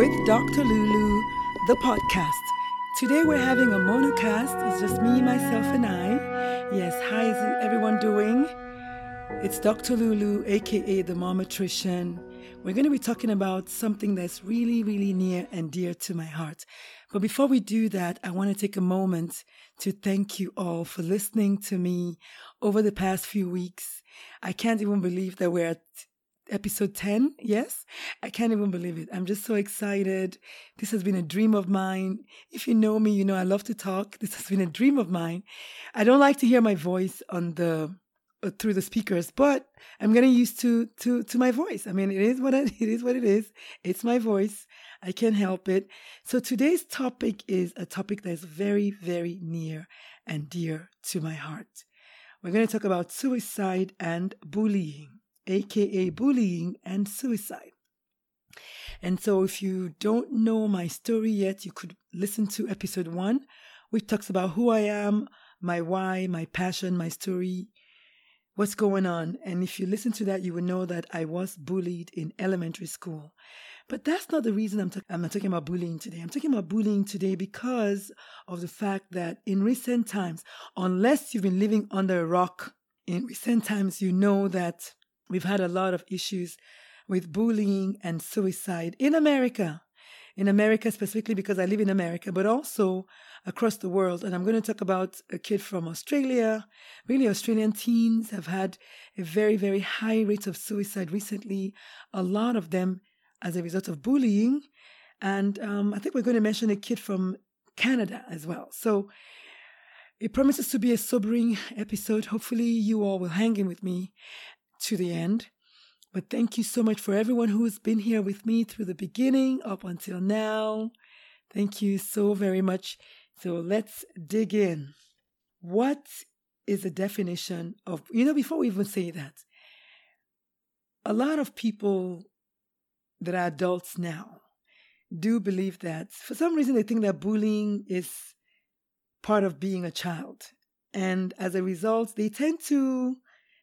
With Dr. Lulu, the podcast. Today we're having a monocast. It's just me, myself, and I. Yes, how is everyone doing? It's Dr. Lulu, aka the Momatrician. We're going to be talking about something that's really, really near and dear to my heart. But before we do that, I want to take a moment to thank you all for listening to me over the past few weeks. I can't even believe that we're at episode 10. Yes, I can't even believe it. I'm just so excited. This has been a dream of mine. If you know me, you know I love to talk. This has been a dream of mine. I don't like to hear my voice on the uh, through the speakers, but I'm getting used to to to my voice. I mean, it is what it, it is what it is. It's my voice. I can't help it. So today's topic is a topic that is very very near and dear to my heart. We're going to talk about suicide and bullying aka bullying and suicide. And so, if you don't know my story yet, you could listen to episode one, which talks about who I am, my why, my passion, my story, what's going on. And if you listen to that, you will know that I was bullied in elementary school. But that's not the reason I'm, I'm not talking about bullying today. I'm talking about bullying today because of the fact that in recent times, unless you've been living under a rock, in recent times, you know that We've had a lot of issues with bullying and suicide in America. In America, specifically because I live in America, but also across the world. And I'm going to talk about a kid from Australia. Really, Australian teens have had a very, very high rate of suicide recently, a lot of them as a result of bullying. And um, I think we're going to mention a kid from Canada as well. So it promises to be a sobering episode. Hopefully, you all will hang in with me to the end. But thank you so much for everyone who's been here with me through the beginning up until now. Thank you so very much. So let's dig in. What is the definition of, you know, before we even say that, a lot of people that are adults now do believe that for some reason they think that bullying is part of being a child. And as a result, they tend to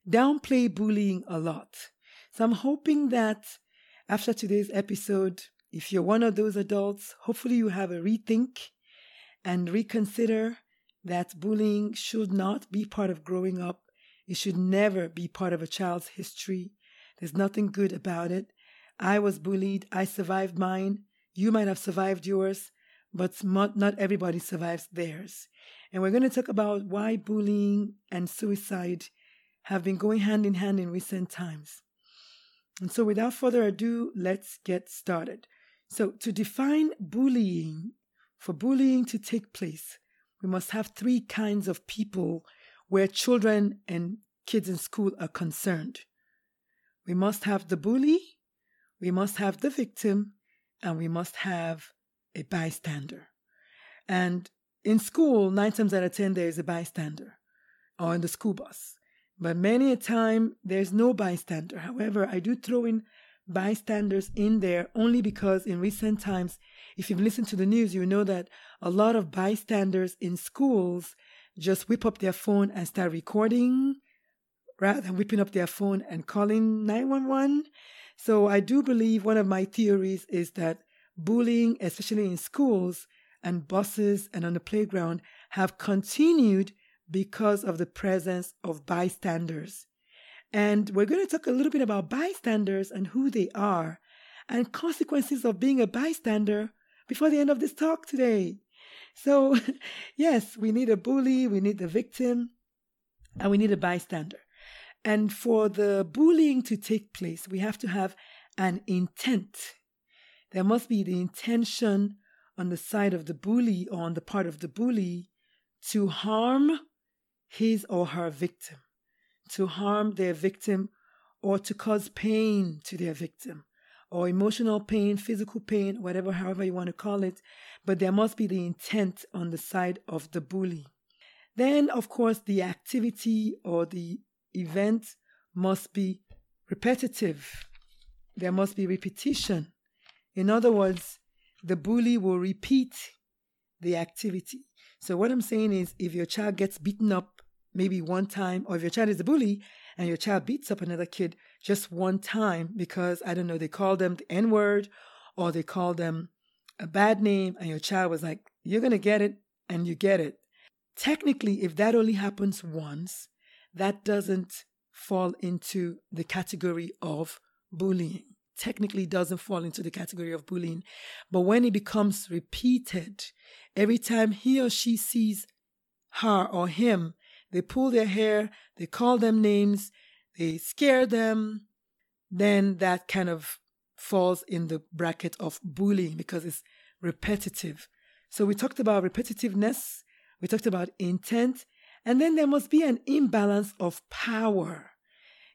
downplay bullying a lot. So I'm hoping that after today's episode, if you're one of those adults, hopefully you have a rethink and reconsider that bullying should not be part of growing up. It should never be part of a child's history. There's nothing good about it. I was bullied. I survived mine. You might have survived yours, but not everybody survives theirs. And we're going to talk about why bullying and suicide have been going hand in hand in recent times. And so, without further ado, let's get started. So, to define bullying, for bullying to take place, we must have three kinds of people where children and kids in school are concerned. We must have the bully, we must have the victim, and we must have a bystander. And in school, nine times out of ten, there is a bystander, or in the school bus. But many a time there's no bystander. However, I do throw in bystanders in there only because in recent times, if you've listened to the news, you know that a lot of bystanders in schools just whip up their phone and start recording rather than whipping up their phone and calling 911. So I do believe one of my theories is that bullying, especially in schools, and buses and on the playground have continued because of the presence of bystanders. And we're going to talk a little bit about bystanders and who they are and consequences of being a bystander before the end of this talk today. So, yes, we need a bully, we need the victim, and we need a bystander. And for the bullying to take place, we have to have an intent. There must be the intention on the side of the bully or on the part of the bully to harm his or her victim, to harm their victim or to cause pain to their victim or emotional pain, physical pain, whatever, however you want to call it. But there must be the intent on the side of the bully. Then, of course, the activity or the event must be repetitive. There must be repetition. In other words, the bully will repeat the activity. So, what I'm saying is, if your child gets beaten up maybe one time, or if your child is a bully and your child beats up another kid just one time because, I don't know, they call them the N word or they call them a bad name, and your child was like, You're going to get it, and you get it. Technically, if that only happens once, that doesn't fall into the category of bullying. Technically doesn't fall into the category of bullying. But when it becomes repeated, every time he or she sees her or him, they pull their hair, they call them names, they scare them, then that kind of falls in the bracket of bullying because it's repetitive. So we talked about repetitiveness, we talked about intent, and then there must be an imbalance of power.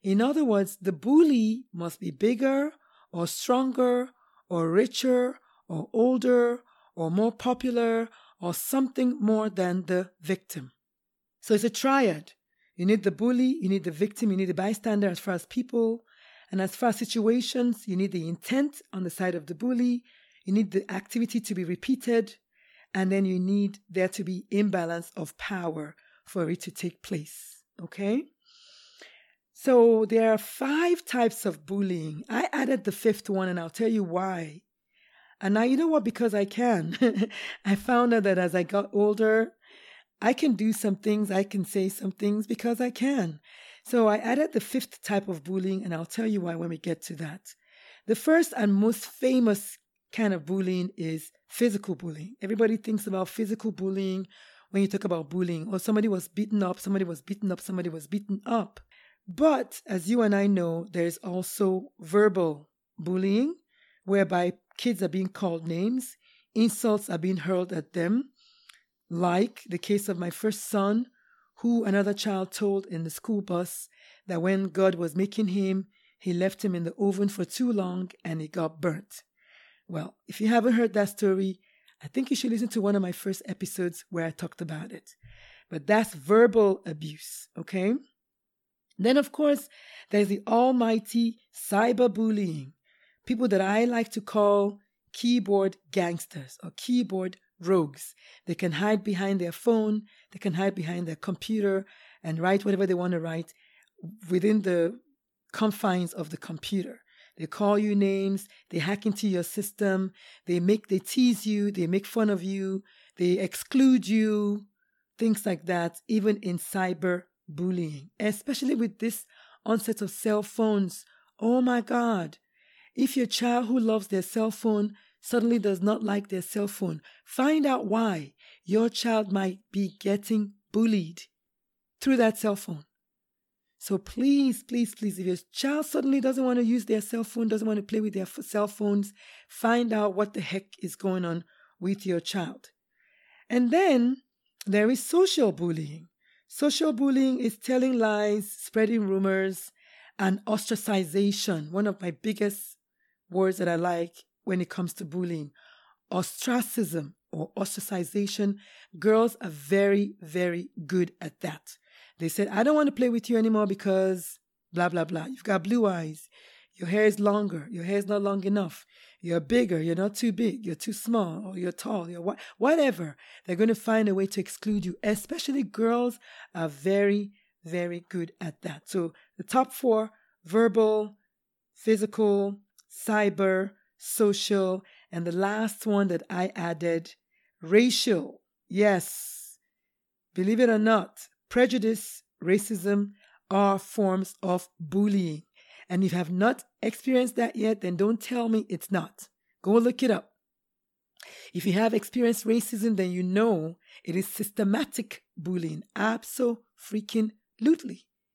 In other words, the bully must be bigger or stronger or richer or older or more popular or something more than the victim. So it's a triad. You need the bully, you need the victim, you need the bystander as far as people. And as far as situations, you need the intent on the side of the bully, you need the activity to be repeated, and then you need there to be imbalance of power for it to take place. Okay? So there are five types of bullying. I added the fifth one and I'll tell you why. And now you know what? Because I can. I found out that as I got older, I can do some things, I can say some things because I can. So I added the fifth type of bullying and I'll tell you why when we get to that. The first and most famous kind of bullying is physical bullying. Everybody thinks about physical bullying when you talk about bullying, or somebody was beaten up, somebody was beaten up, somebody was beaten up. But as you and I know, there's also verbal bullying, whereby kids are being called names, insults are being hurled at them, like the case of my first son, who another child told in the school bus that when God was making him, he left him in the oven for too long and he got burnt. Well, if you haven't heard that story, I think you should listen to one of my first episodes where I talked about it. But that's verbal abuse, okay? Then, of course, there's the almighty cyberbullying, people that I like to call keyboard gangsters or keyboard rogues. They can hide behind their phone, they can hide behind their computer and write whatever they want to write within the confines of the computer. They call you names, they hack into your system, they make they tease you, they make fun of you, they exclude you, things like that, even in cyber bullying, especially with this onset of cell phones. Oh my God. If your child who loves their cell phone suddenly does not like their cell phone, find out why your child might be getting bullied through that cell phone. So please, please, please, if your child suddenly doesn't want to use their cell phone, doesn't want to play with their cell phones, find out what the heck is going on with your child. And then there is social bullying. Social bullying is telling lies, spreading rumors, and ostracization. One of my biggest words that I like when it comes to bullying. Ostracism or ostracization. Girls are very, very good at that. They said, I don't want to play with you anymore because blah, blah, blah. You've got blue eyes. Your hair is longer. Your hair is not long enough. You're bigger. You're not too big. You're too small. Or you're tall. You're wh- whatever. They're going to find a way to exclude you. Especially girls are very, very good at that. So the top four verbal, physical, cyber, social, and the last one that I added racial. Yes, believe it or not, prejudice, racism are forms of bullying. And if you have not experienced that yet, then don't tell me it's not. Go look it up. If you have experienced racism, then you know it is systematic bullying. Absolutely.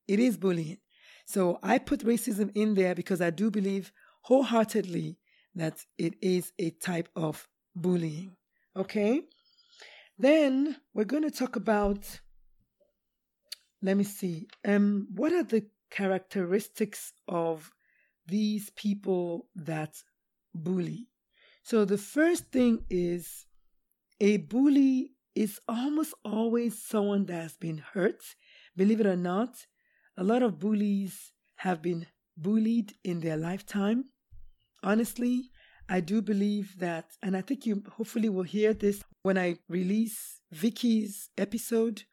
It is bullying. So I put racism in there because I do believe wholeheartedly that it is a type of bullying. Okay? Then we're going to talk about let me see. Um what are the characteristics of these people that bully? So the first thing is a bully is almost always someone that has been hurt. Believe it or not, a lot of bullies have been bullied in their lifetime. Honestly, I do believe that, and I think you hopefully will hear this when I release Vicky's episode.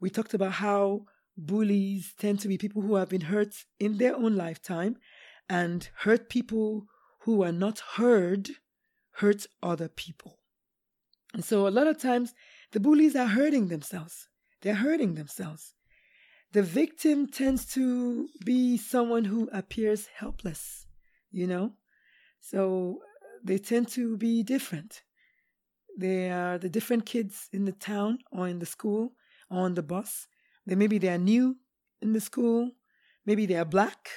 We talked about how bullies tend to be people who have been hurt in their own lifetime and hurt people who are not heard hurt other people. And so a lot of times the bullies are hurting themselves. They're hurting themselves. The victim tends to be someone who appears helpless, you know? So they tend to be different. They are the different kids in the town or in the school or on the bus. They maybe they are new in the school, maybe they are black,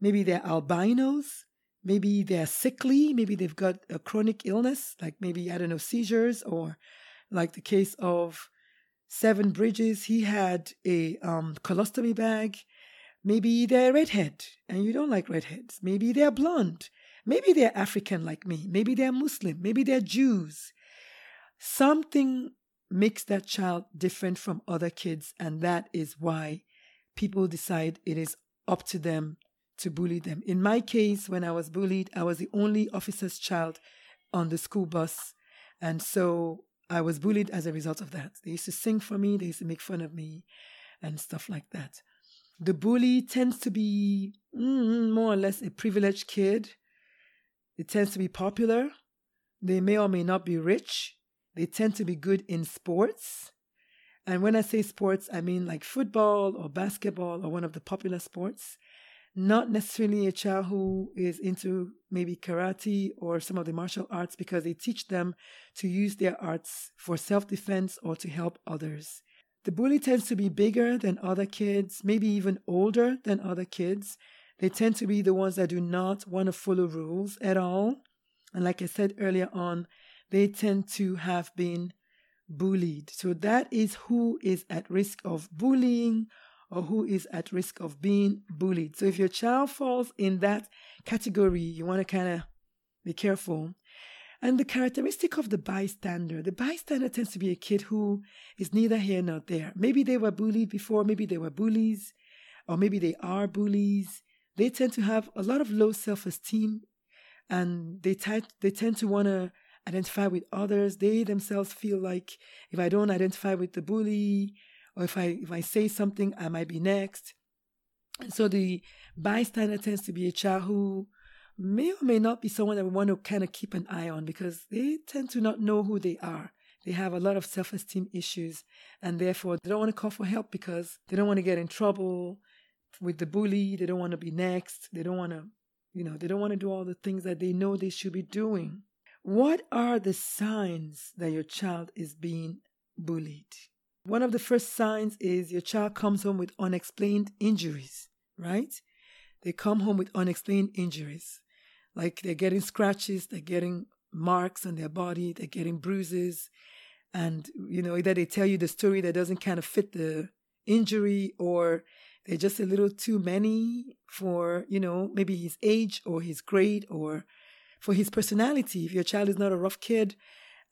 maybe they're albinos, maybe they're sickly, maybe they've got a chronic illness, like maybe, I don't know, seizures, or like the case of Seven Bridges, he had a um, colostomy bag. Maybe they're redhead and you don't like redheads. Maybe they're blonde. Maybe they're African like me. Maybe they're Muslim. Maybe they're Jews. Something makes that child different from other kids, and that is why people decide it is up to them to bully them. In my case, when I was bullied, I was the only officer's child on the school bus. And so I was bullied as a result of that. They used to sing for me, they used to make fun of me, and stuff like that. The bully tends to be mm, more or less a privileged kid. It tends to be popular. They may or may not be rich. They tend to be good in sports. And when I say sports, I mean like football or basketball or one of the popular sports not necessarily a child who is into maybe karate or some of the martial arts because they teach them to use their arts for self defense or to help others. The bully tends to be bigger than other kids, maybe even older than other kids. They tend to be the ones that do not want to follow rules at all. And like I said earlier on, they tend to have been bullied. So that is who is at risk of bullying or who is at risk of being bullied. So if your child falls in that category, you want to kind of be careful. And the characteristic of the bystander the bystander tends to be a kid who is neither here nor there. Maybe they were bullied before, maybe they were bullies, or maybe they are bullies. They tend to have a lot of low self esteem and they, t- they tend to want to identify with others. They themselves feel like if I don't identify with the bully, or if I if I say something, I might be next. And so the bystander tends to be a child who may or may not be someone that we want to kind of keep an eye on because they tend to not know who they are. They have a lot of self esteem issues and therefore they don't want to call for help because they don't want to get in trouble with the bully. They don't want to be next. They don't want to, you know, they don't want to do all the things that they know they should be doing. What are the signs that your child is being bullied? One of the first signs is your child comes home with unexplained injuries, right? They come home with unexplained injuries. Like they're getting scratches, they're getting marks on their body, they're getting bruises. And, you know, either they tell you the story that doesn't kind of fit the injury or they're just a little too many for, you know, maybe his age or his grade or for his personality. If your child is not a rough kid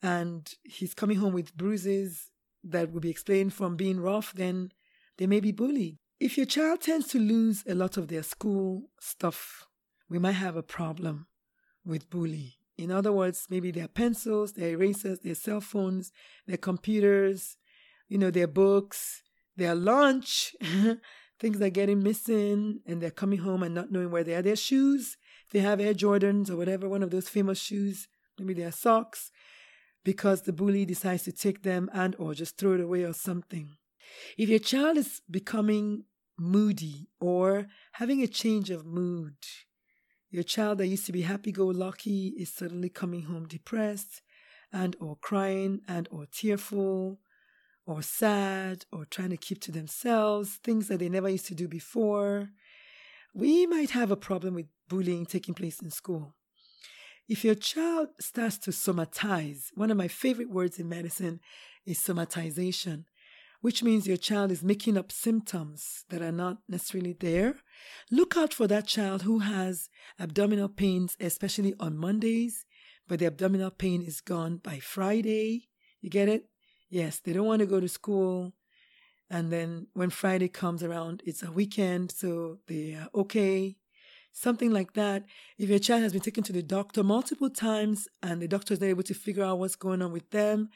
and he's coming home with bruises that will be explained from being rough, then they may be bullied. If your child tends to lose a lot of their school stuff, we might have a problem with bullying. In other words, maybe their pencils, their erasers, their cell phones, their computers, you know, their books, their lunch, things are getting missing and they're coming home and not knowing where they are. Their shoes, they have Air Jordans or whatever, one of those famous shoes, maybe their socks, because the bully decides to take them and or just throw it away or something. If your child is becoming moody or having a change of mood, your child that used to be happy go lucky is suddenly coming home depressed and or crying and or tearful or sad or trying to keep to themselves things that they never used to do before we might have a problem with bullying taking place in school if your child starts to somatize one of my favorite words in medicine is somatization which means your child is making up symptoms that are not necessarily there. Look out for that child who has abdominal pains, especially on Mondays, but the abdominal pain is gone by Friday. You get it? Yes, they don't want to go to school. And then when Friday comes around, it's a weekend, so they are okay. Something like that. If your child has been taken to the doctor multiple times and the doctor is not able to figure out what's going on with them,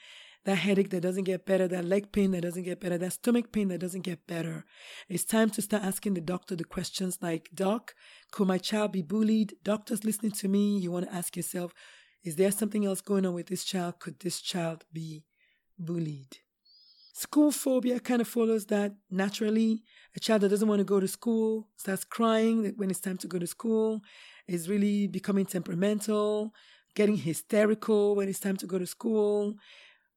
that headache that doesn't get better, that leg pain that doesn't get better, that stomach pain that doesn't get better. It's time to start asking the doctor the questions like, Doc, could my child be bullied? Doctors listening to me, you want to ask yourself, is there something else going on with this child? Could this child be bullied? School phobia kind of follows that naturally. A child that doesn't want to go to school starts crying when it's time to go to school, is really becoming temperamental, getting hysterical when it's time to go to school,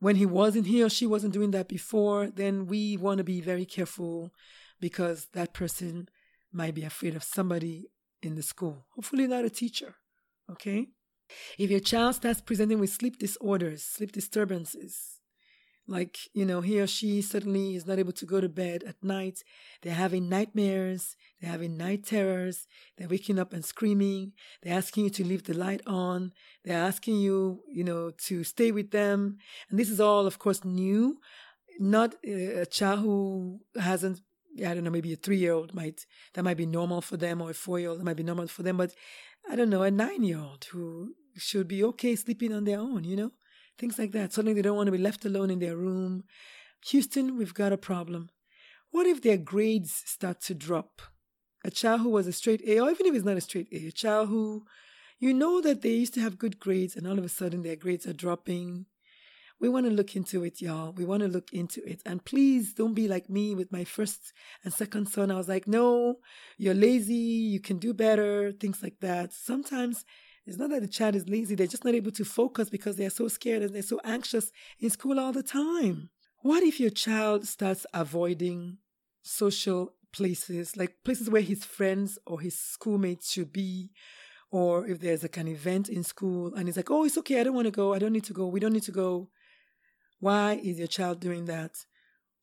when he wasn't he or she wasn't doing that before, then we want to be very careful because that person might be afraid of somebody in the school. Hopefully, not a teacher. Okay? If your child starts presenting with sleep disorders, sleep disturbances, like, you know, he or she suddenly is not able to go to bed at night. They're having nightmares. They're having night terrors. They're waking up and screaming. They're asking you to leave the light on. They're asking you, you know, to stay with them. And this is all, of course, new. Not uh, a child who hasn't, I don't know, maybe a three year old might, that might be normal for them, or a four year old that might be normal for them. But I don't know, a nine year old who should be okay sleeping on their own, you know? Things like that. Suddenly they don't want to be left alone in their room. Houston, we've got a problem. What if their grades start to drop? A child who was a straight A, or even if it's not a straight A, a child who you know that they used to have good grades and all of a sudden their grades are dropping. We want to look into it, y'all. We want to look into it. And please don't be like me with my first and second son. I was like, no, you're lazy. You can do better. Things like that. Sometimes it's not that the child is lazy, they're just not able to focus because they're so scared and they're so anxious in school all the time. What if your child starts avoiding social places, like places where his friends or his schoolmates should be? Or if there's like an event in school and he's like, oh, it's okay, I don't want to go, I don't need to go, we don't need to go. Why is your child doing that?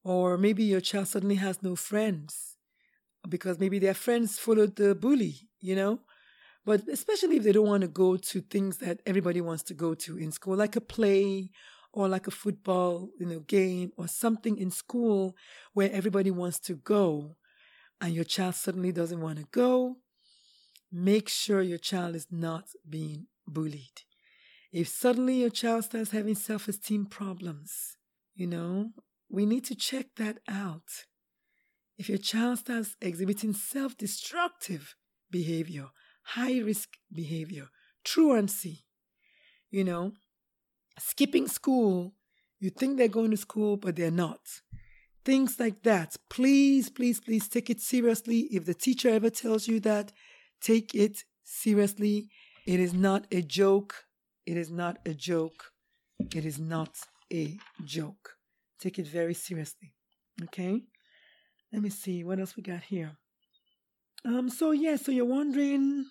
Or maybe your child suddenly has no friends because maybe their friends followed the bully, you know? But especially if they don't want to go to things that everybody wants to go to in school, like a play or like a football, you know, game or something in school where everybody wants to go and your child suddenly doesn't want to go, make sure your child is not being bullied. If suddenly your child starts having self esteem problems, you know, we need to check that out. If your child starts exhibiting self destructive behavior, high risk behavior, truancy, you know, skipping school. You think they're going to school, but they're not. Things like that. Please, please, please take it seriously. If the teacher ever tells you that, take it seriously. It is not a joke. It is not a joke. It is not a joke. Take it very seriously. Okay? Let me see what else we got here. Um, so yeah, so you're wondering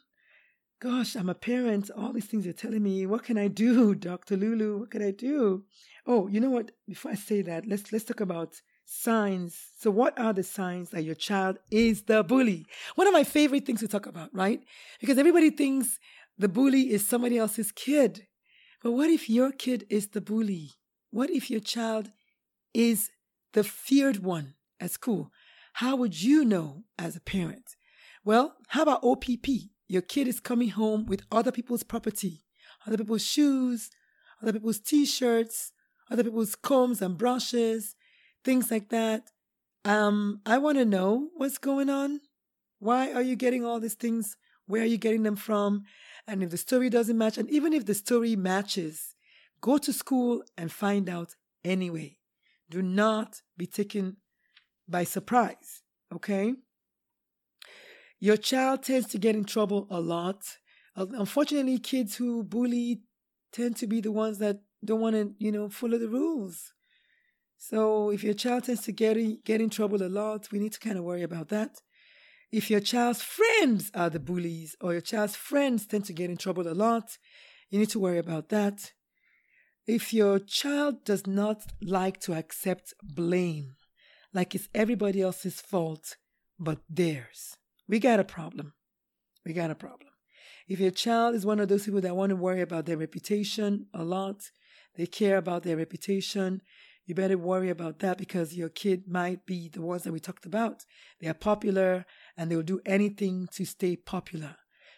Gosh, I'm a parent. All these things you're telling me. What can I do, Dr. Lulu? What can I do? Oh, you know what? Before I say that, let's let's talk about signs. So what are the signs that your child is the bully? One of my favorite things to talk about, right? Because everybody thinks the bully is somebody else's kid. But what if your kid is the bully? What if your child is the feared one at school? How would you know as a parent? Well, how about OPP? Your kid is coming home with other people's property, other people's shoes, other people's t shirts, other people's combs and brushes, things like that. Um, I want to know what's going on. Why are you getting all these things? Where are you getting them from? And if the story doesn't match, and even if the story matches, Go to school and find out anyway. Do not be taken by surprise, okay? Your child tends to get in trouble a lot. Uh, unfortunately, kids who bully tend to be the ones that don't want to, you know, follow the rules. So if your child tends to get in, get in trouble a lot, we need to kind of worry about that. If your child's friends are the bullies or your child's friends tend to get in trouble a lot, you need to worry about that. If your child does not like to accept blame, like it's everybody else's fault but theirs, we got a problem. We got a problem. If your child is one of those people that want to worry about their reputation a lot, they care about their reputation, you better worry about that because your kid might be the ones that we talked about. They are popular and they will do anything to stay popular.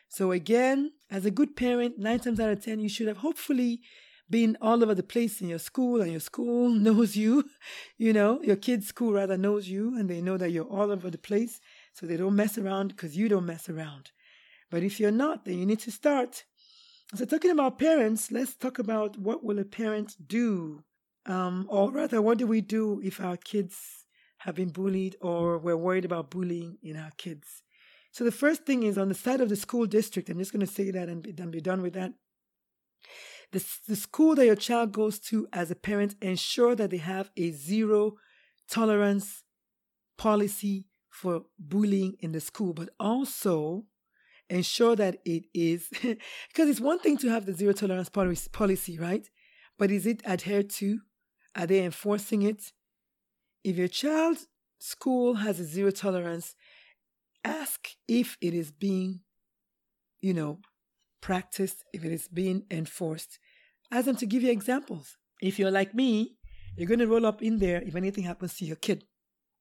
So again, as a good parent, nine times out of ten, you should have hopefully been all over the place in your school and your school knows you. You know, your kid's school rather knows you and they know that you're all over the place. So they don't mess around because you don't mess around. But if you're not, then you need to start. So talking about parents, let's talk about what will a parent do um, or rather, what do we do if our kids have been bullied or we're worried about bullying in our kids? So the first thing is on the side of the school district, I'm just going to say that and be, be done with that. The, the school that your child goes to as a parent, ensure that they have a zero tolerance policy for bullying in the school, but also ensure that it is, because it's one thing to have the zero tolerance policy, right? But is it adhered to? Are they enforcing it? If your child's school has a zero tolerance, ask if it is being, you know, practiced, if it is being enforced. Ask them to give you examples. If you're like me, you're going to roll up in there if anything happens to your kid.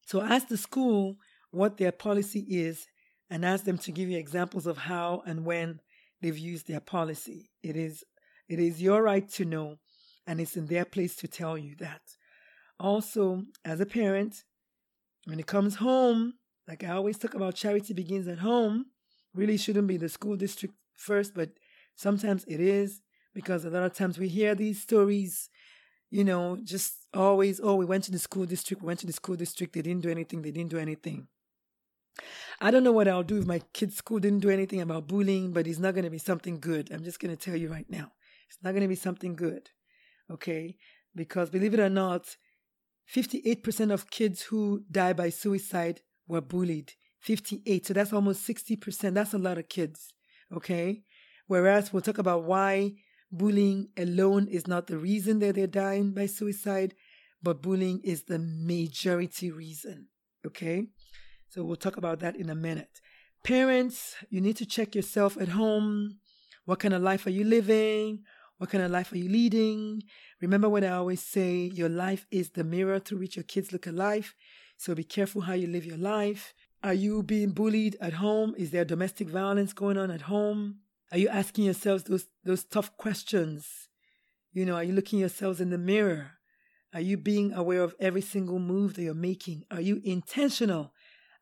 So ask the school what their policy is and ask them to give you examples of how and when they've used their policy. It is it is your right to know and it's in their place to tell you that. Also, as a parent, when it comes home, like I always talk about, charity begins at home. Really shouldn't be the school district first, but sometimes it is because a lot of times we hear these stories, you know, just always, oh, we went to the school district, we went to the school district, they didn't do anything, they didn't do anything. I don't know what I'll do if my kid's school didn't do anything about bullying, but it's not going to be something good. I'm just going to tell you right now. It's not going to be something good okay? Because believe it or not, 58% of kids who die by suicide were bullied. 58. So that's almost 60%. That's a lot of kids, okay? Whereas we'll talk about why bullying alone is not the reason that they're dying by suicide, but bullying is the majority reason, okay? So we'll talk about that in a minute. Parents, you need to check yourself at home. What kind of life are you living? What kind of life are you leading? Remember what I always say your life is the mirror through which your kids look at life. So be careful how you live your life. Are you being bullied at home? Is there domestic violence going on at home? Are you asking yourselves those, those tough questions? You know, are you looking yourselves in the mirror? Are you being aware of every single move that you're making? Are you intentional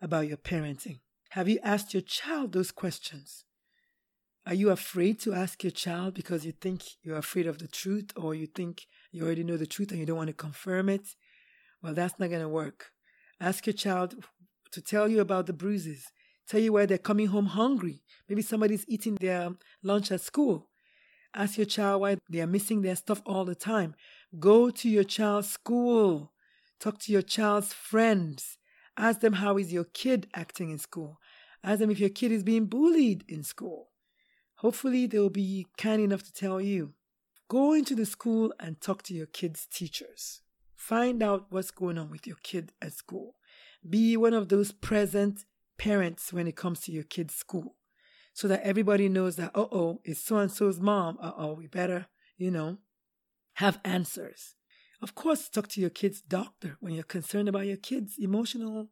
about your parenting? Have you asked your child those questions? Are you afraid to ask your child because you think you're afraid of the truth or you think you already know the truth and you don't want to confirm it? Well, that's not going to work. Ask your child to tell you about the bruises, tell you where they're coming home hungry. Maybe somebody's eating their lunch at school. Ask your child why they are missing their stuff all the time. Go to your child's school. Talk to your child's friends. Ask them how is your kid acting in school. Ask them if your kid is being bullied in school. Hopefully, they'll be kind enough to tell you. Go into the school and talk to your kids' teachers. Find out what's going on with your kid at school. Be one of those present parents when it comes to your kid's school so that everybody knows that, uh oh, it's so and so's mom. Uh oh, we better, you know, have answers. Of course, talk to your kid's doctor when you're concerned about your kid's emotional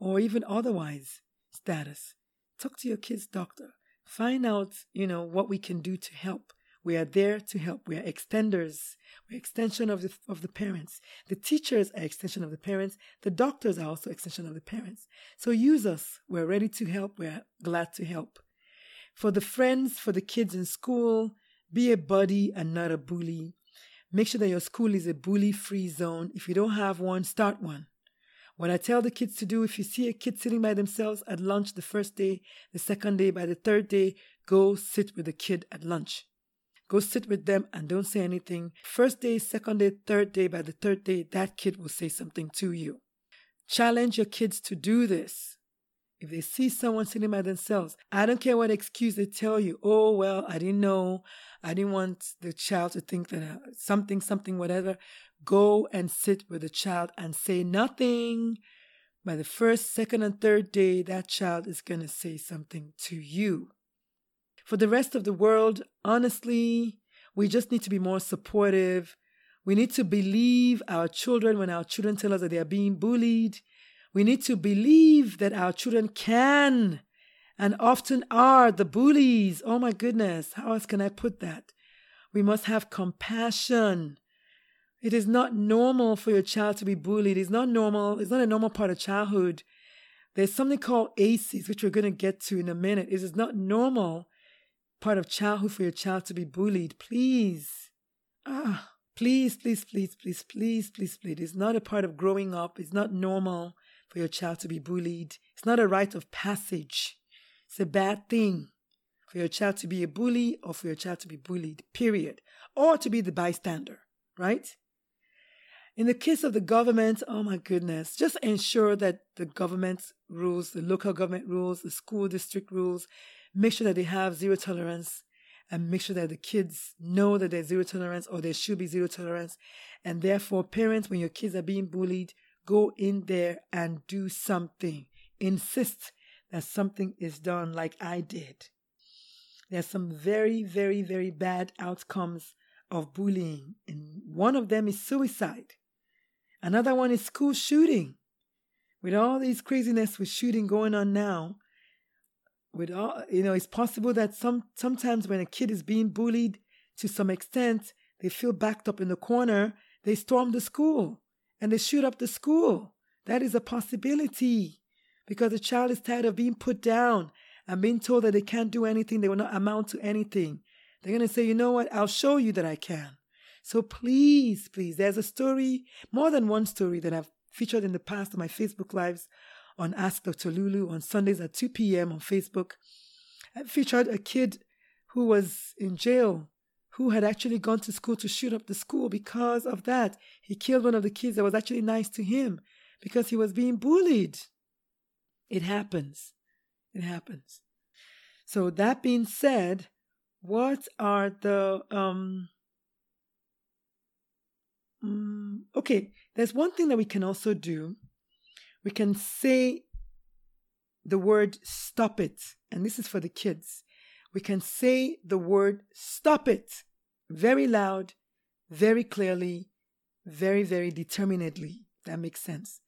or even otherwise status. Talk to your kid's doctor. Find out, you know, what we can do to help. We are there to help. We are extenders. We're extension of the, of the parents. The teachers are extension of the parents. The doctors are also extension of the parents. So use us. We're ready to help. We're glad to help. For the friends, for the kids in school, be a buddy and not a bully. Make sure that your school is a bully free zone. If you don't have one, start one. What I tell the kids to do if you see a kid sitting by themselves at lunch the first day, the second day, by the third day, go sit with the kid at lunch. Go sit with them and don't say anything. First day, second day, third day, by the third day, that kid will say something to you. Challenge your kids to do this. If they see someone sitting by themselves, I don't care what excuse they tell you. Oh, well, I didn't know. I didn't want the child to think that uh, something, something, whatever. Go and sit with the child and say nothing. By the first, second, and third day, that child is going to say something to you. For the rest of the world, honestly, we just need to be more supportive. We need to believe our children when our children tell us that they are being bullied. We need to believe that our children can and often are the bullies. Oh my goodness, how else can I put that? We must have compassion. It is not normal for your child to be bullied. It's not normal. It's not a normal part of childhood. There's something called ACEs, which we're going to get to in a minute. It is not normal part of childhood for your child to be bullied. Please. Ah, please, please, please, please, please, please, please. It's not a part of growing up. It's not normal for your child to be bullied. It's not a rite of passage. It's a bad thing for your child to be a bully or for your child to be bullied, period. Or to be the bystander, right? In the case of the government, oh my goodness, just ensure that the government rules, the local government rules, the school district rules, make sure that they have zero tolerance and make sure that the kids know that there's zero tolerance or there should be zero tolerance. And therefore, parents, when your kids are being bullied, go in there and do something. Insist that something is done like I did. There's some very, very, very bad outcomes of bullying. And one of them is suicide. Another one is school shooting. With all these craziness with shooting going on now, with all you know it's possible that some sometimes when a kid is being bullied to some extent they feel backed up in the corner they storm the school and they shoot up the school that is a possibility because the child is tired of being put down and being told that they can't do anything they will not amount to anything they're going to say you know what i'll show you that i can so please please there's a story more than one story that i've featured in the past on my facebook lives on Ask Dr. Lulu on Sundays at 2 p.m. on Facebook. I featured a kid who was in jail who had actually gone to school to shoot up the school because of that. He killed one of the kids that was actually nice to him because he was being bullied. It happens. It happens. So that being said, what are the um mm, okay, there's one thing that we can also do we can say the word stop it. And this is for the kids. We can say the word stop it very loud, very clearly, very, very determinedly. That makes sense.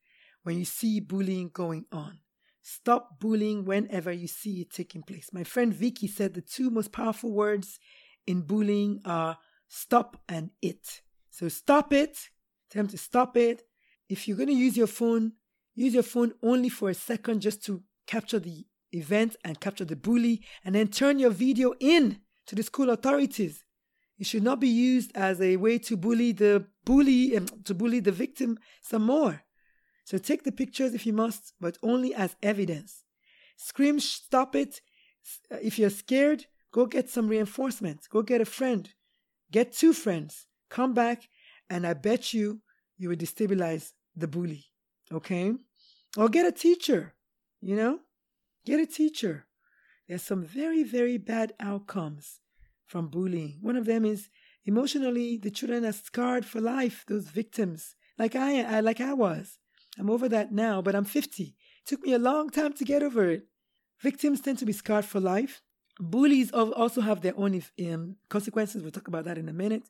When you see bullying going on, stop bullying whenever you see it taking place. My friend Vicky said the two most powerful words in bullying are stop and it. So stop it. Them to stop it. If you're going to use your phone, Use your phone only for a second just to capture the event and capture the bully, and then turn your video in to the school authorities. It should not be used as a way to bully the bully um, to bully the victim some more. So take the pictures if you must, but only as evidence. Scream, stop it. If you're scared, go get some reinforcements. Go get a friend. Get two friends. Come back, and I bet you you will destabilize the bully. Okay? Or get a teacher, you know? Get a teacher. There's some very, very bad outcomes from bullying. One of them is emotionally, the children are scarred for life, those victims. Like I, I like I was. I'm over that now, but I'm 50. It took me a long time to get over it. Victims tend to be scarred for life. Bullies also have their own um, consequences. We'll talk about that in a minute.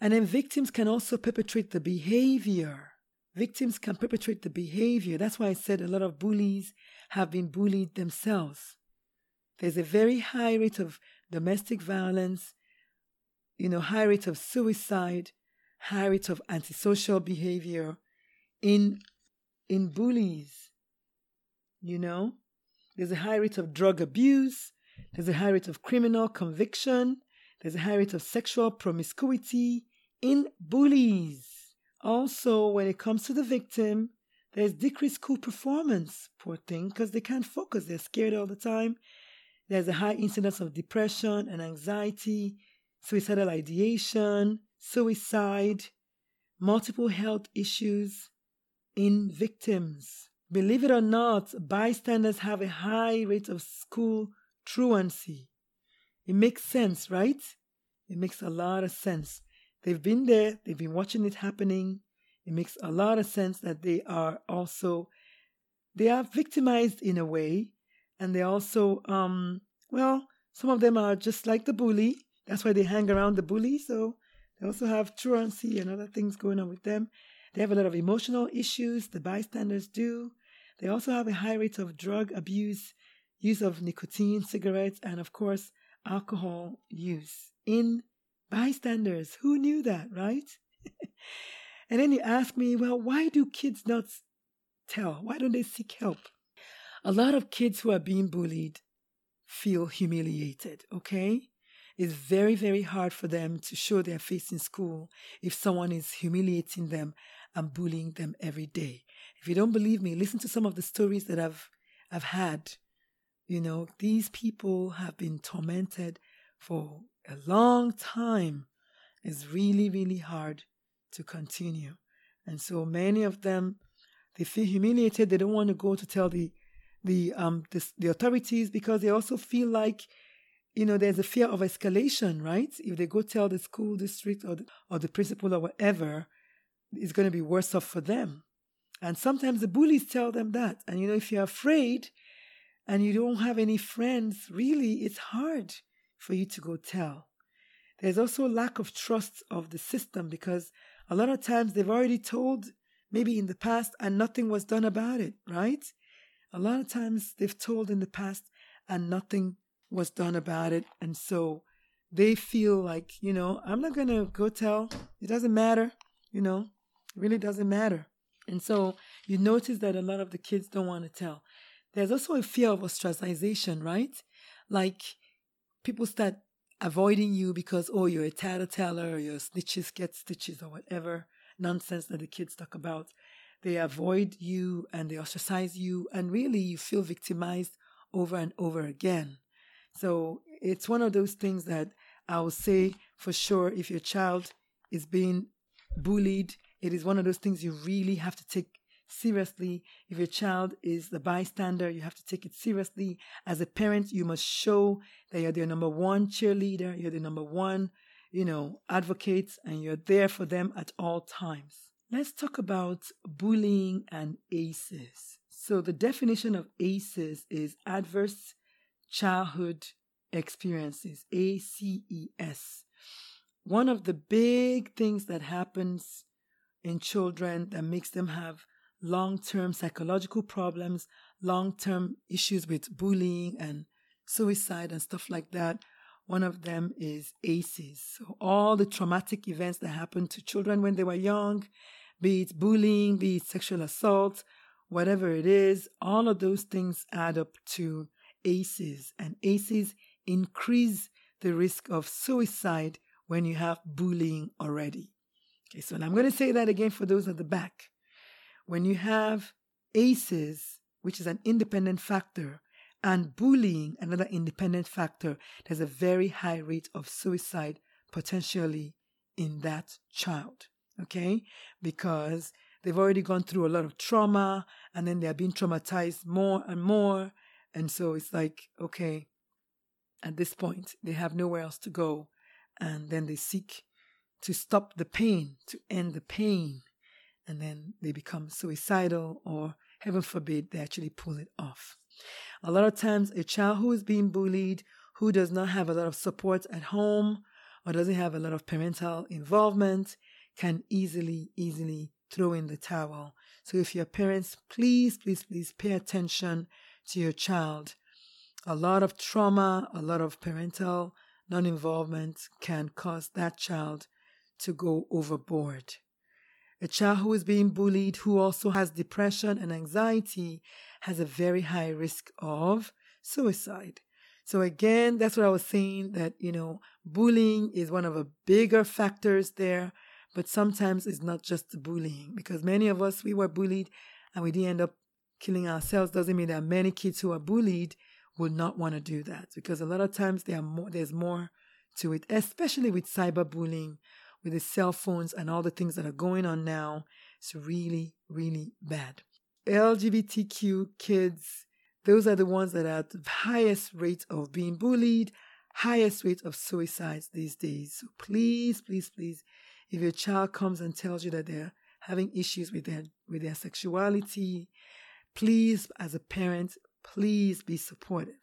And then victims can also perpetrate the behavior victims can perpetrate the behavior. That's why I said a lot of bullies have been bullied themselves. There's a very high rate of domestic violence, you know, high rate of suicide, high rate of antisocial behavior in in bullies. You know, there's a high rate of drug abuse, there's a high rate of criminal conviction, there's a high rate of sexual promiscuity in bullies. Also, when it comes to the victim, there's decreased school performance, poor thing, because they can't focus. They're scared all the time. There's a high incidence of depression and anxiety, suicidal ideation, suicide, multiple health issues in victims. Believe it or not, bystanders have a high rate of school truancy. It makes sense, right? It makes a lot of sense. They've been there, they've been watching it happening. It makes a lot of sense that they are also they are victimized in a way, and they also um well, some of them are just like the bully. That's why they hang around the bully. So they also have truancy and other things going on with them. They have a lot of emotional issues, the bystanders do. They also have a high rate of drug abuse, use of nicotine, cigarettes, and of course, alcohol use in bystanders. Who knew that, right? and then you ask me, well, why do kids not tell? Why don't they seek help? A lot of kids who are being bullied feel humiliated, okay? It's very, very hard for them to show their face in school if someone is humiliating them and bullying them every day. If you don't believe me, listen to some of the stories that I've I've had. You know, these people have been tormented for a long time. is really, really hard to continue. And so many of them they feel humiliated. They don't want to go to tell the the um the, the authorities because they also feel like you know there's a fear of escalation, right? If they go tell the school district or the, or the principal or whatever, it's going to be worse off for them. And sometimes the bullies tell them that. And you know, if you're afraid and you don't have any friends, really, it's hard for you to go tell. There's also a lack of trust of the system because a lot of times they've already told, maybe in the past, and nothing was done about it, right? A lot of times they've told in the past and nothing was done about it. And so they feel like, you know, I'm not going to go tell. It doesn't matter, you know, it really doesn't matter. And so you notice that a lot of the kids don't want to tell. There's also a fear of ostracization, right? Like people start avoiding you because, oh, you're a tattleteller or you're snitches get stitches or whatever nonsense that the kids talk about. They avoid you and they ostracize you, and really you feel victimized over and over again. So it's one of those things that I will say for sure if your child is being bullied, it is one of those things you really have to take seriously. If your child is the bystander, you have to take it seriously. As a parent, you must show that you're their number one cheerleader, you're the number one, you know, advocate, and you're there for them at all times. Let's talk about bullying and ACEs. So, the definition of ACEs is adverse childhood experiences, ACES. One of the big things that happens in children that makes them have long term psychological problems, long term issues with bullying and suicide and stuff like that. One of them is ACEs. So, all the traumatic events that happened to children when they were young, be it bullying, be it sexual assault, whatever it is, all of those things add up to ACEs. And ACEs increase the risk of suicide when you have bullying already. Okay, so I'm going to say that again for those at the back. When you have ACEs, which is an independent factor, and bullying, another independent factor, there's a very high rate of suicide potentially in that child. Okay? Because they've already gone through a lot of trauma and then they're being traumatized more and more. And so it's like, okay, at this point, they have nowhere else to go. And then they seek to stop the pain, to end the pain, and then they become suicidal or, heaven forbid, they actually pull it off. A lot of times, a child who is being bullied, who does not have a lot of support at home or doesn't have a lot of parental involvement, can easily, easily throw in the towel. So, if your parents, please, please, please pay attention to your child. A lot of trauma, a lot of parental non involvement can cause that child to go overboard. A child who is being bullied, who also has depression and anxiety, has a very high risk of suicide. So again, that's what I was saying that, you know, bullying is one of the bigger factors there. but sometimes it's not just the bullying because many of us we were bullied and we didn't end up killing ourselves doesn't mean that many kids who are bullied would not want to do that because a lot of times there more, there's more to it, especially with cyberbullying, with the cell phones and all the things that are going on now. It's really, really bad. LGBTQ kids, those are the ones that are at the highest rate of being bullied, highest rate of suicides these days. So please, please, please, if your child comes and tells you that they're having issues with their with their sexuality, please, as a parent, please be supportive.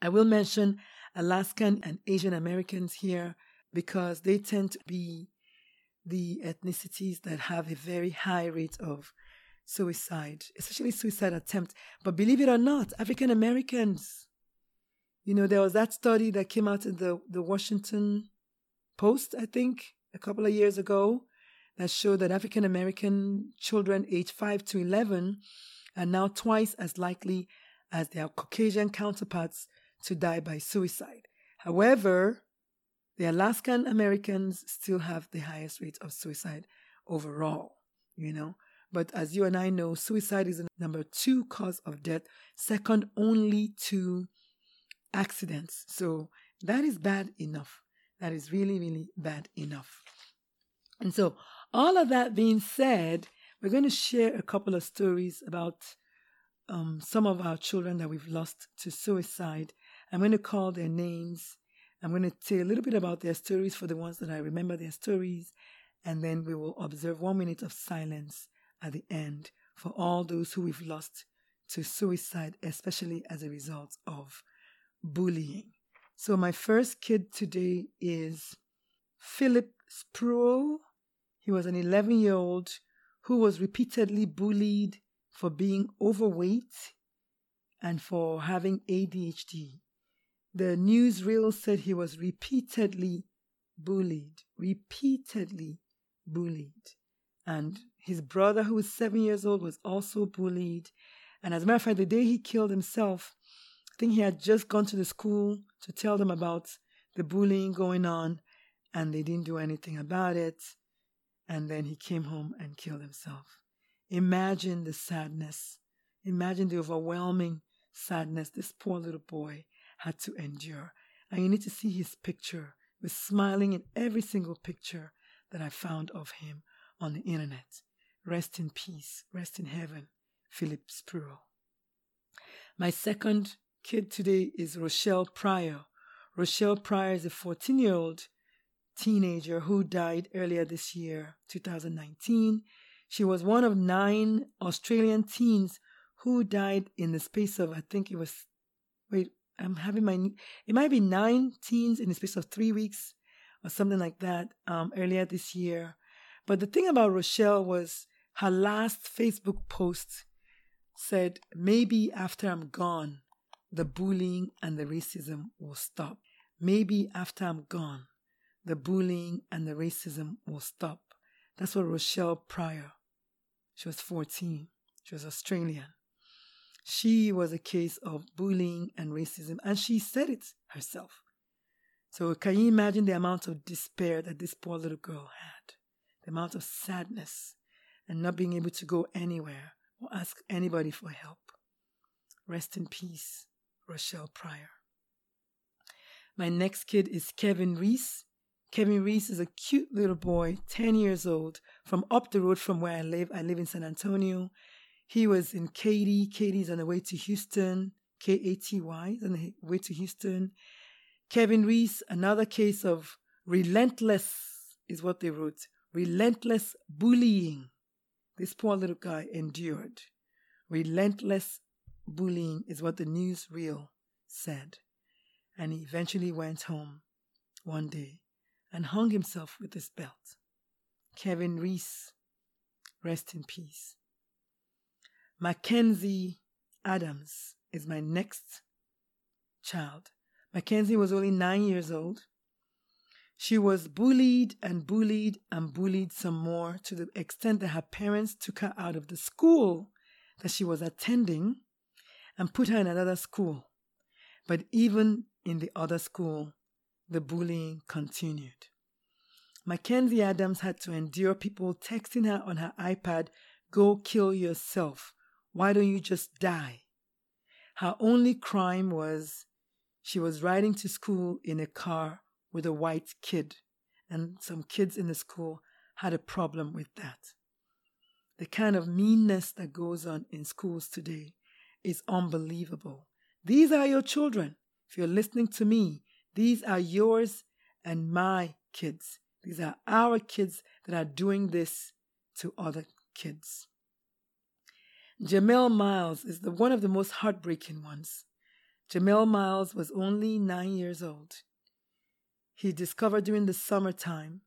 I will mention Alaskan and Asian Americans here because they tend to be the ethnicities that have a very high rate of suicide, especially suicide attempt. But believe it or not, African Americans, you know, there was that study that came out in the, the Washington Post, I think, a couple of years ago, that showed that African American children aged 5 to 11 are now twice as likely as their Caucasian counterparts to die by suicide. However, the Alaskan Americans still have the highest rate of suicide overall, you know. But as you and I know, suicide is the number two cause of death, second only to accidents. So that is bad enough. That is really, really bad enough. And so, all of that being said, we're going to share a couple of stories about um, some of our children that we've lost to suicide. I'm going to call their names. I'm going to say a little bit about their stories for the ones that I remember their stories. And then we will observe one minute of silence at the end for all those who we've lost to suicide, especially as a result of bullying. So, my first kid today is Philip Spruill. He was an 11 year old who was repeatedly bullied for being overweight and for having ADHD. The newsreel said he was repeatedly bullied, repeatedly bullied. And his brother, who was seven years old, was also bullied. And as a matter of fact, the day he killed himself, I think he had just gone to the school to tell them about the bullying going on, and they didn't do anything about it. And then he came home and killed himself. Imagine the sadness. Imagine the overwhelming sadness this poor little boy had to endure. And you need to see his picture. He was smiling in every single picture that I found of him on the internet. Rest in peace. Rest in heaven. Philip Spruill. My second kid today is Rochelle Pryor. Rochelle Pryor is a 14 year old teenager who died earlier this year, 2019. She was one of nine Australian teens who died in the space of, I think it was, wait, I'm having my, it might be nine teens in the space of three weeks or something like that um, earlier this year. But the thing about Rochelle was her last Facebook post said, maybe after I'm gone, the bullying and the racism will stop. Maybe after I'm gone, the bullying and the racism will stop. That's what Rochelle Pryor she was 14. She was Australian. She was a case of bullying and racism, and she said it herself. So, can you imagine the amount of despair that this poor little girl had? The amount of sadness and not being able to go anywhere or ask anybody for help. Rest in peace, Rochelle Pryor. My next kid is Kevin Reese. Kevin Reese is a cute little boy, 10 years old, from up the road from where I live. I live in San Antonio. He was in Katy. Katy's on the way to Houston. K A T Y, on the way to Houston. Kevin Reese, another case of relentless, is what they wrote. Relentless bullying. This poor little guy endured. Relentless bullying is what the newsreel said. And he eventually went home one day and hung himself with his belt. Kevin Reese, rest in peace. Mackenzie Adams is my next child. Mackenzie was only nine years old. She was bullied and bullied and bullied some more to the extent that her parents took her out of the school that she was attending and put her in another school. But even in the other school, the bullying continued. Mackenzie Adams had to endure people texting her on her iPad, Go kill yourself. Why don't you just die? Her only crime was she was riding to school in a car with a white kid, and some kids in the school had a problem with that. The kind of meanness that goes on in schools today is unbelievable. These are your children. If you're listening to me, these are yours and my kids. These are our kids that are doing this to other kids. Jamel Myles is the one of the most heartbreaking ones. Jamel Myles was only nine years old. He discovered during the summertime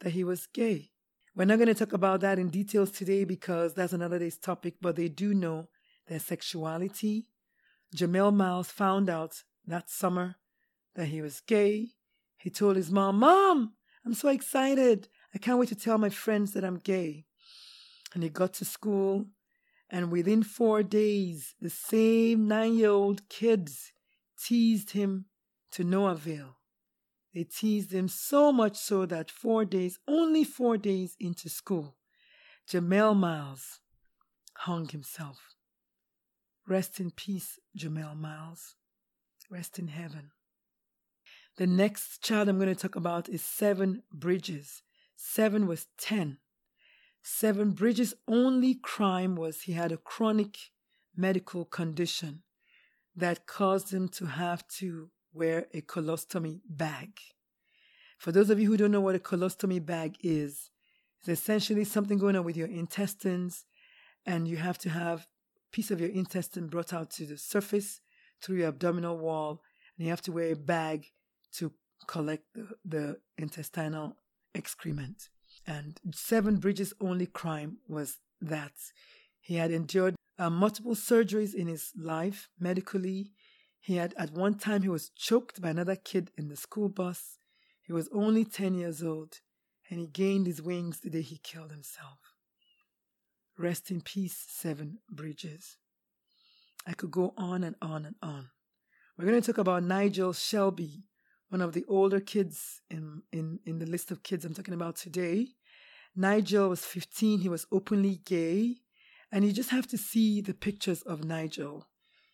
that he was gay. We're not going to talk about that in details today because that's another day's topic, but they do know their sexuality. Jamel Myles found out that summer that he was gay. He told his mom, Mom, I'm so excited. I can't wait to tell my friends that I'm gay. And he got to school, and within four days, the same nine year old kids teased him to no avail. They teased him so much so that four days, only four days into school, Jamel Myles hung himself. Rest in peace, Jamel Myles. Rest in heaven. The next child I'm going to talk about is Seven Bridges. Seven was 10. Seven Bridges' only crime was he had a chronic medical condition that caused him to have to wear a colostomy bag. For those of you who don't know what a colostomy bag is, it's essentially something going on with your intestines, and you have to have a piece of your intestine brought out to the surface through your abdominal wall, and you have to wear a bag to collect the, the intestinal excrement. And Seven Bridges' only crime was that he had endured uh, multiple surgeries in his life medically he had, at one time, he was choked by another kid in the school bus. He was only 10 years old, and he gained his wings the day he killed himself. Rest in peace, Seven Bridges. I could go on and on and on. We're going to talk about Nigel Shelby, one of the older kids in, in, in the list of kids I'm talking about today. Nigel was 15, he was openly gay, and you just have to see the pictures of Nigel.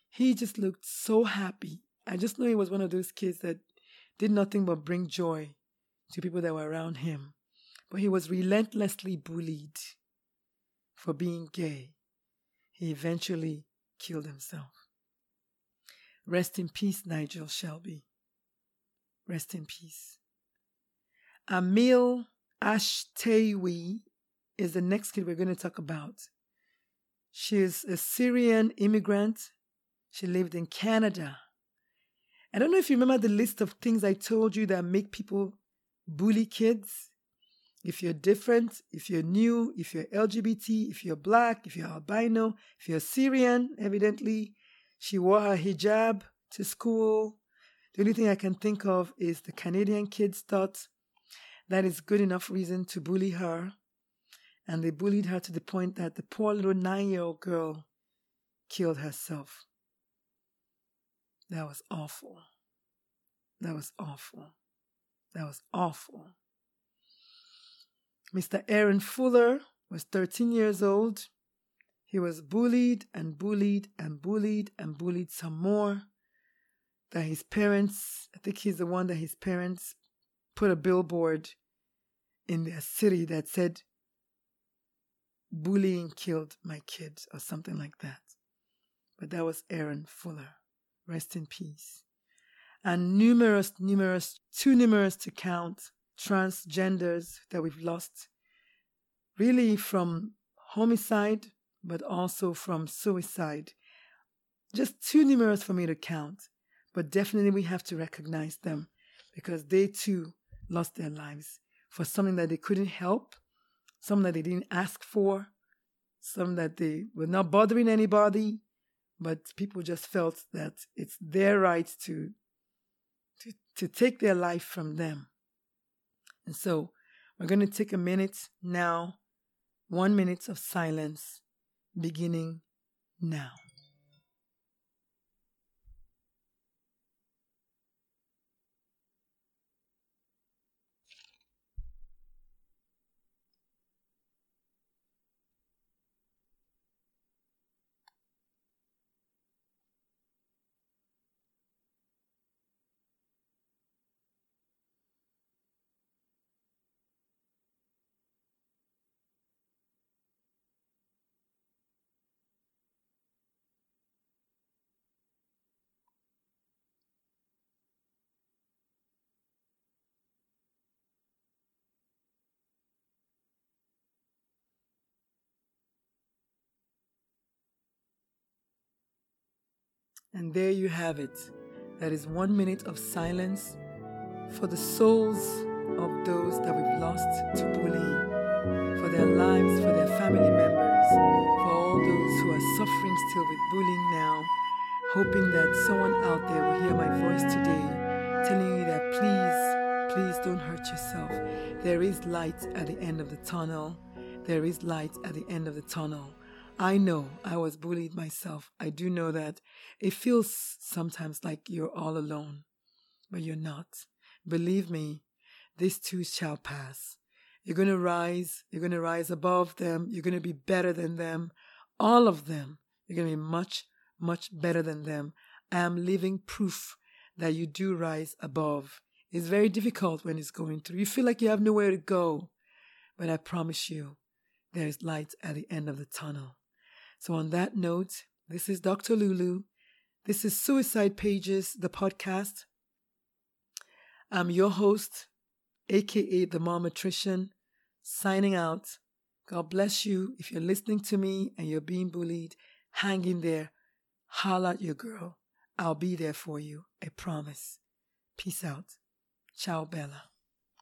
He just looked so happy. I just know he was one of those kids that did nothing but bring joy to people that were around him. But he was relentlessly bullied for being gay. He eventually killed himself. Rest in peace, Nigel Shelby. Rest in peace. Amal Alshteiwi is the next kid we're going to talk about. She is a Syrian immigrant she lived in Canada. I don't know if you remember the list of things I told you that make people bully kids. If you're different, if you're new, if you're LGBT, if you're black, if you're albino, if you're Syrian, evidently, she wore her hijab to school. The only thing I can think of is the Canadian kids thought that is good enough reason to bully her. And they bullied her to the point that the poor little nine year old girl killed herself. That was awful. That was awful. That was awful. Mr. Aaron Fuller was 13 years old. He was bullied and bullied and bullied and bullied some more. That his parents, I think he's the one that his parents put a billboard in their city that said, Bullying killed my kid, or something like that. But that was Aaron Fuller. Rest in peace. And numerous, numerous, too numerous to count transgenders that we've lost, really from homicide, but also from suicide. Just too numerous for me to count, but definitely we have to recognize them because they too lost their lives for something that they couldn't help, something that they didn't ask for, something that they were not bothering anybody, but people just felt that it's their right to, to, to take their life from them. And so we're going to take a minute now, one minute of silence, beginning now. And there you have it. That is one minute of silence for the souls of those that we've lost to bullying, for their lives, for their family members, for all those who are suffering still with bullying now, hoping that someone out there will hear my voice today, telling you that please, please don't hurt yourself. There is light at the end of the tunnel. There is light at the end of the tunnel. I know I was bullied myself. I do know that it feels sometimes like you're all alone, but you're not. Believe me, this too shall pass. You're going to rise. You're going to rise above them. You're going to be better than them. All of them. You're going to be much, much better than them. I am living proof that you do rise above. It's very difficult when it's going through. You feel like you have nowhere to go. But I promise you, there is light at the end of the tunnel. So, on that note, this is Dr. Lulu. This is Suicide Pages, the podcast. I'm your host, aka the Momatrician, signing out. God bless you. If you're listening to me and you're being bullied, hang in there. Holla at your girl. I'll be there for you. I promise. Peace out. Ciao, Bella.